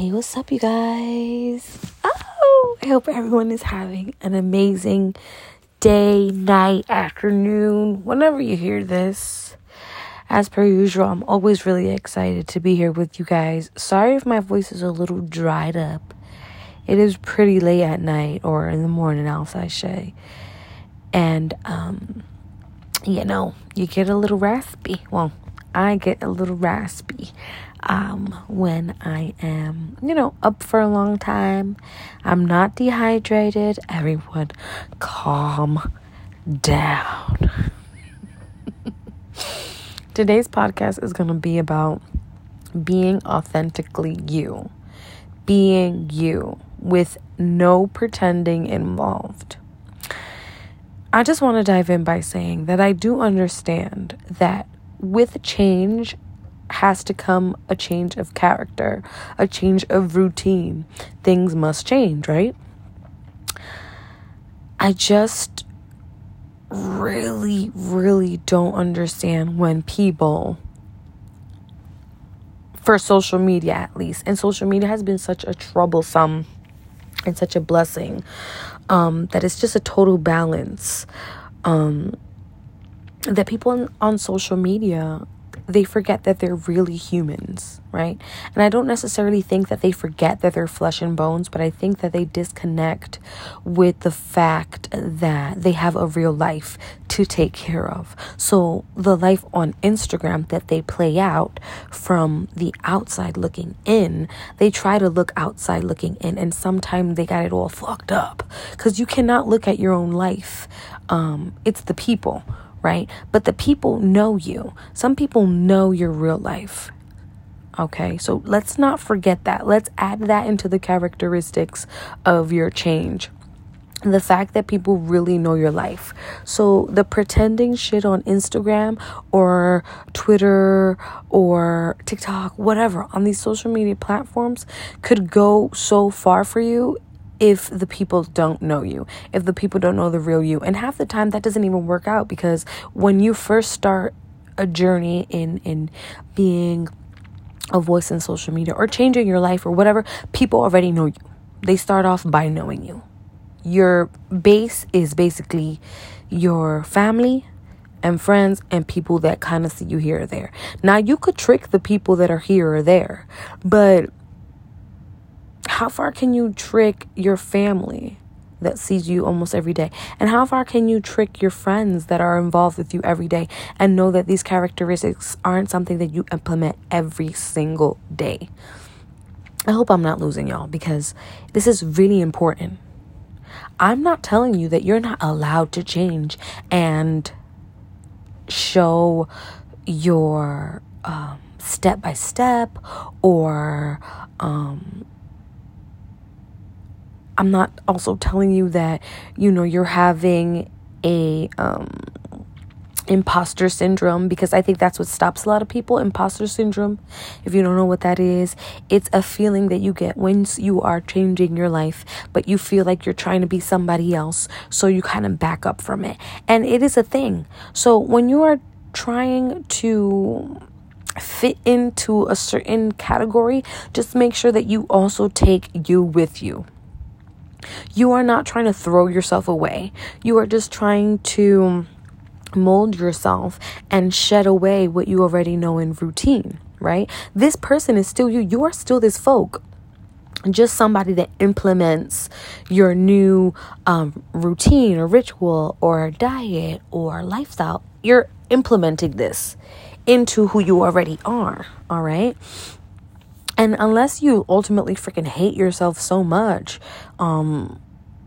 Hey, what's up, you guys? Oh, I hope everyone is having an amazing day, night, afternoon, whenever you hear this. As per usual, I'm always really excited to be here with you guys. Sorry if my voice is a little dried up. It is pretty late at night or in the morning, I'll say. And, um, you know, you get a little raspy. Well, I get a little raspy um, when I am, you know, up for a long time. I'm not dehydrated. Everyone, calm down. Today's podcast is going to be about being authentically you, being you with no pretending involved. I just want to dive in by saying that I do understand that with change has to come a change of character, a change of routine. Things must change, right? I just really, really don't understand when people, for social media at least, and social media has been such a troublesome and such a blessing um, that it's just a total balance. Um, that people on, social media they forget that they're really humans, right? And I don't necessarily think that they forget that they're flesh and bones, but I think that they disconnect with the fact that they have a real life to take care of. So the life on Instagram that they play out from the outside looking in, they try to look outside looking in, and sometimes they got it all fucked up because you cannot look at your own life. Um, it's the people right? But the people know you. Some people know your real life. Okay, so let's not forget that. Let's add that into the characteristics of your change. The fact that people really know your life. So, the pretending shit on Instagram or Twitter or TikTok, whatever, on these social media platforms could go so far for you if the people don't know you, if the people don't know the real you. And half the time that doesn't even work out because when you first start a journey in in being a voice in social media or changing your life or whatever, people already know you. They start off by knowing you. Your base is basically your family and friends and people that kind of see you here or there. Now, you could trick the people that are here or there, but how far can you trick your family that sees you almost every day? And how far can you trick your friends that are involved with you every day and know that these characteristics aren't something that you implement every single day? I hope I'm not losing y'all because this is really important. I'm not telling you that you're not allowed to change and show your um, step by step or um, I'm not also telling you that, you know, you're having a um, imposter syndrome because I think that's what stops a lot of people. Imposter syndrome, if you don't know what that is, it's a feeling that you get when you are changing your life, but you feel like you're trying to be somebody else, so you kind of back up from it. And it is a thing. So when you are trying to fit into a certain category, just make sure that you also take you with you. You are not trying to throw yourself away. You are just trying to mold yourself and shed away what you already know in routine, right? This person is still you. You are still this folk. Just somebody that implements your new um, routine or ritual or diet or lifestyle. You're implementing this into who you already are, all right? And unless you ultimately freaking hate yourself so much, um,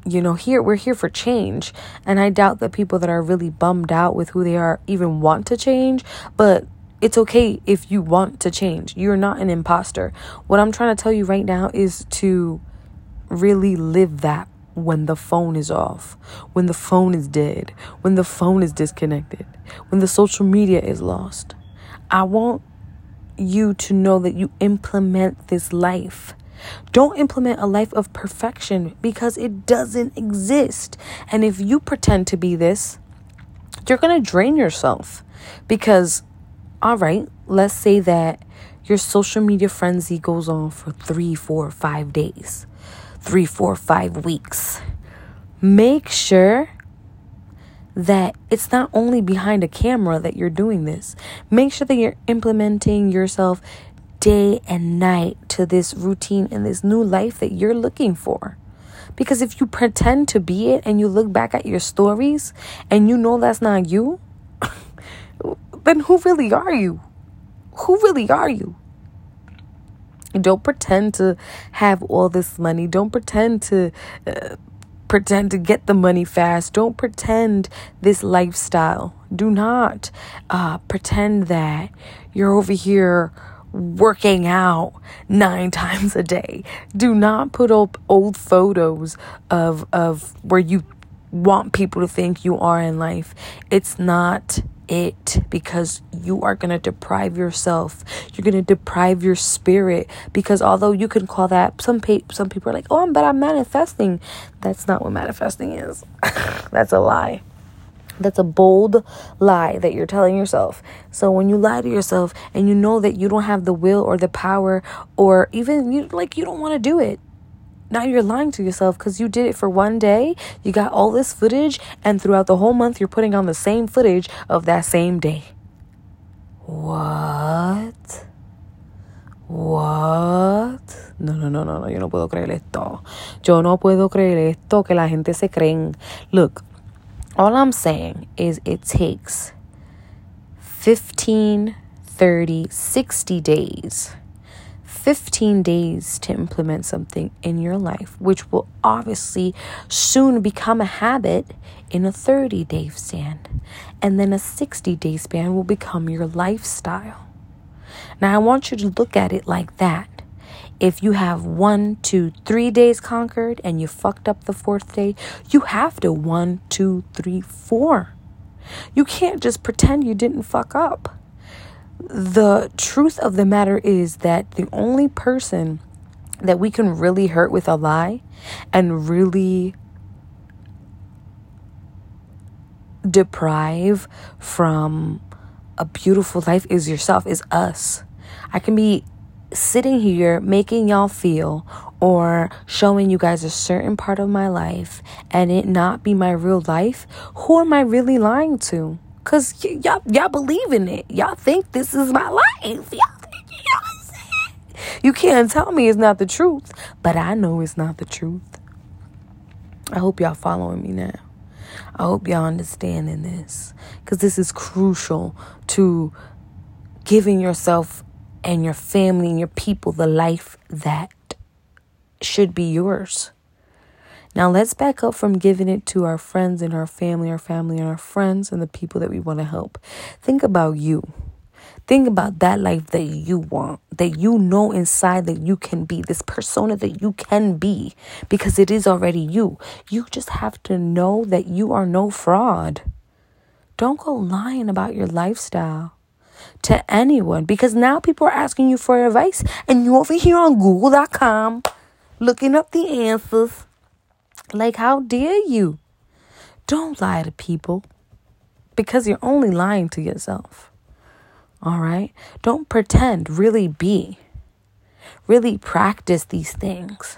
you know, here we're here for change. And I doubt that people that are really bummed out with who they are even want to change, but it's okay if you want to change. You're not an imposter. What I'm trying to tell you right now is to really live that when the phone is off, when the phone is dead, when the phone is disconnected, when the social media is lost. I want you to know that you implement this life. Don't implement a life of perfection because it doesn't exist. And if you pretend to be this, you're going to drain yourself. Because, all right, let's say that your social media frenzy goes on for three, four, five days, three, four, five weeks. Make sure that it's not only behind a camera that you're doing this. Make sure that you're implementing yourself day and night to this routine and this new life that you're looking for. Because if you pretend to be it and you look back at your stories and you know that's not you, then who really are you? Who really are you? Don't pretend to have all this money. Don't pretend to uh, pretend to get the money fast. Don't pretend this lifestyle. Do not uh, pretend that you're over here working out nine times a day. Do not put up old photos of of where you want people to think you are in life. It's not it because you are going to deprive yourself. You're going to deprive your spirit because although you can call that some pe- some people are like, "Oh, I'm but I'm manifesting." That's not what manifesting is. That's a lie. That's a bold lie that you're telling yourself. So when you lie to yourself and you know that you don't have the will or the power or even you like you don't want to do it. Now you're lying to yourself because you did it for one day. You got all this footage, and throughout the whole month, you're putting on the same footage of that same day. What? What? No, no, no, no, no. Yo no puedo creer esto. Yo no puedo creer esto que la gente se creen. Look, all I'm saying is it takes 15, 30, 60 days 15 days to implement something in your life, which will obviously soon become a habit in a 30 day span. And then a 60 day span will become your lifestyle. Now, I want you to look at it like that. If you have one, two, three days conquered and you fucked up the fourth day, you have to one, two, three, four. You can't just pretend you didn't fuck up the truth of the matter is that the only person that we can really hurt with a lie and really deprive from a beautiful life is yourself, is us. I can be sitting here making y'all feel or showing you guys a certain part of my life and it not be my real life. Who am I really lying to? Cause y- y'all y'all believe in it. Y'all think this is my life. Y'all think saying? You can't tell me it's not the truth, but I know it's not the truth. I hope y'all following me now. I hope y'all understanding this. Cause this is crucial to giving yourself and your family and your people the life that should be yours. Now let's back up from giving it to our friends and our family, our family and our friends and the people that we want to help. Think about you. Think about that life that you want, that you know inside that you can be, this persona that you can be, because it is already you. You just have to know that you are no fraud. Don't go lying about your lifestyle to anyone because now people are asking you for advice and you over here on google.com looking up the answers like, how dare you? Don't lie to people because you're only lying to yourself. All right? Don't pretend, really be. Really practice these things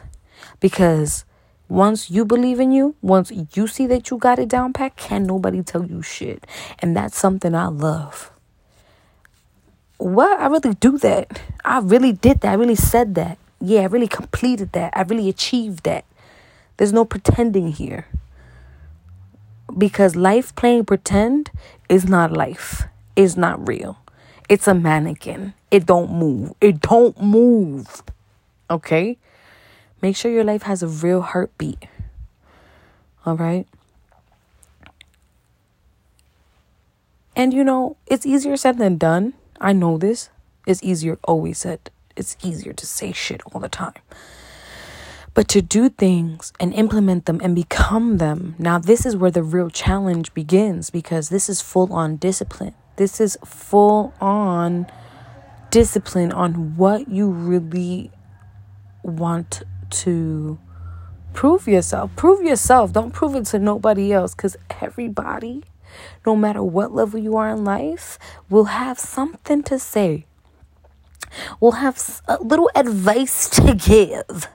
because once you believe in you, once you see that you got it down pat, can nobody tell you shit. And that's something I love. What? I really do that. I really did that. I really said that. Yeah, I really completed that. I really achieved that. There's no pretending here. Because life playing pretend is not life. It's not real. It's a mannequin. It don't move. It don't move. Okay? Make sure your life has a real heartbeat. All right? And you know, it's easier said than done. I know this. It's easier always said. It's easier to say shit all the time. But to do things and implement them and become them, now this is where the real challenge begins because this is full on discipline. This is full on discipline on what you really want to prove yourself. Prove yourself. Don't prove it to nobody else because everybody, no matter what level you are in life, will have something to say will have a little advice to give.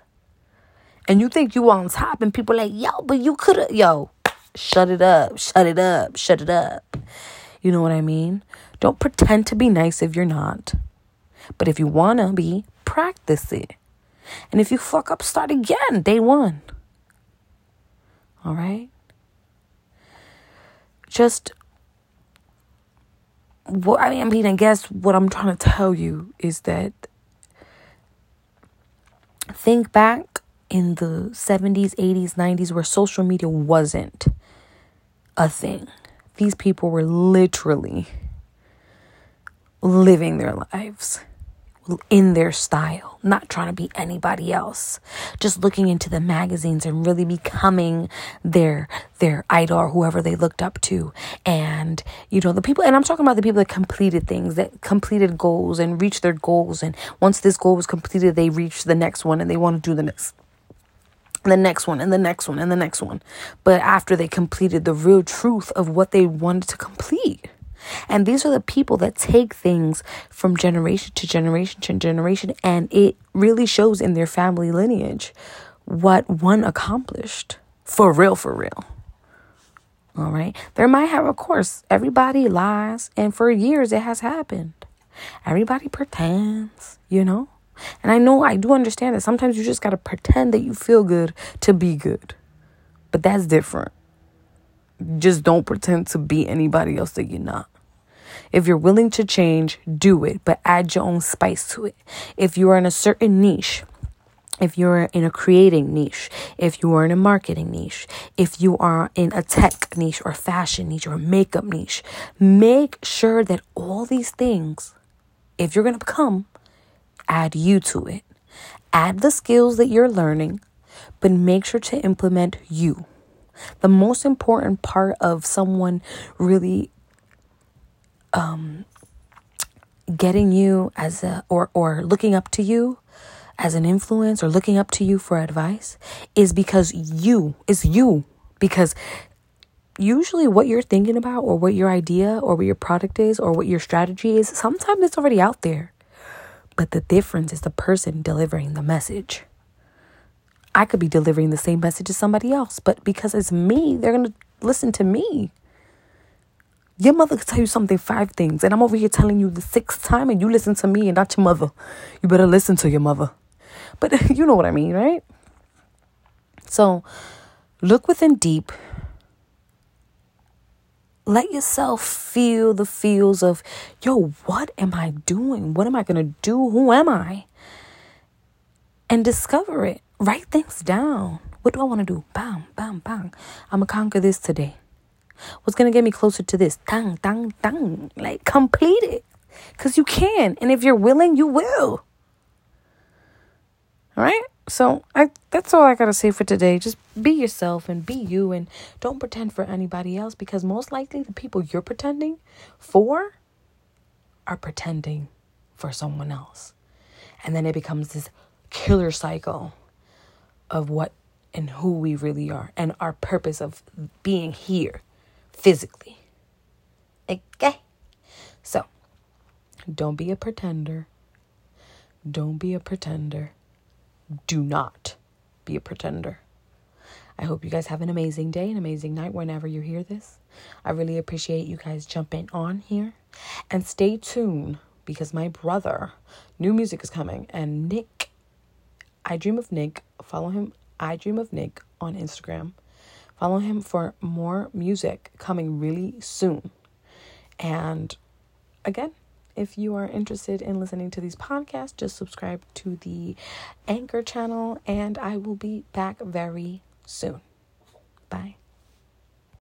And you think you on top, and people like, yo, but you could have, yo, shut it up, shut it up, shut it up. You know what I mean? Don't pretend to be nice if you're not. But if you wanna be, practice it. And if you fuck up, start again, day one. All right? Just what I mean, I guess what I'm trying to tell you is that think back in the 70s, 80s, 90s where social media wasn't a thing. These people were literally living their lives in their style, not trying to be anybody else. Just looking into the magazines and really becoming their their idol or whoever they looked up to. And you know, the people and I'm talking about the people that completed things, that completed goals and reached their goals and once this goal was completed, they reached the next one and they want to do the next the next one and the next one and the next one. But after they completed the real truth of what they wanted to complete. And these are the people that take things from generation to generation to generation, and it really shows in their family lineage what one accomplished. For real, for real. All right. There might have, of course, everybody lies, and for years it has happened. Everybody pretends, you know? And I know I do understand that sometimes you just got to pretend that you feel good to be good. But that's different. Just don't pretend to be anybody else that you're not. If you're willing to change, do it, but add your own spice to it. If you are in a certain niche, if you're in a creating niche, if you are in a marketing niche, if you are in a tech niche or fashion niche or makeup niche, make sure that all these things, if you're going to become, add you to it. Add the skills that you're learning, but make sure to implement you. The most important part of someone really um, getting you as a or or looking up to you as an influence or looking up to you for advice is because you is you because usually what you're thinking about or what your idea or what your product is or what your strategy is sometimes it's already out there but the difference is the person delivering the message i could be delivering the same message as somebody else but because it's me they're going to listen to me your mother could tell you something five things, and I'm over here telling you the sixth time, and you listen to me and not your mother. You better listen to your mother. But you know what I mean, right? So look within deep. Let yourself feel the feels of, yo, what am I doing? What am I going to do? Who am I? And discover it. Write things down. What do I want to do? Bam, bam, bam. I'm going to conquer this today. What's going to get me closer to this? Dang, dang, dang. Like, complete it. Because you can. And if you're willing, you will. All right? So I that's all I gotta say for today. Just be yourself and be you and don't pretend for anybody else because most likely the people you're pretending for are pretending for someone else. And then it becomes this killer cycle of what and who we really are and our purpose of being here physically. Okay? So, don't be a pretender. Don't be a pretender. Do not be a pretender. I hope you guys have an amazing day, an amazing night whenever you hear this. I really appreciate you guys jumping on here. And stay tuned because my brother, new music is coming. And Nick, I Dream of Nick, follow him, I Dream of Nick on Instagram. Follow him for more music coming really soon. And again, if you are interested in listening to these podcasts, just subscribe to the Anchor channel, and I will be back very soon. Bye.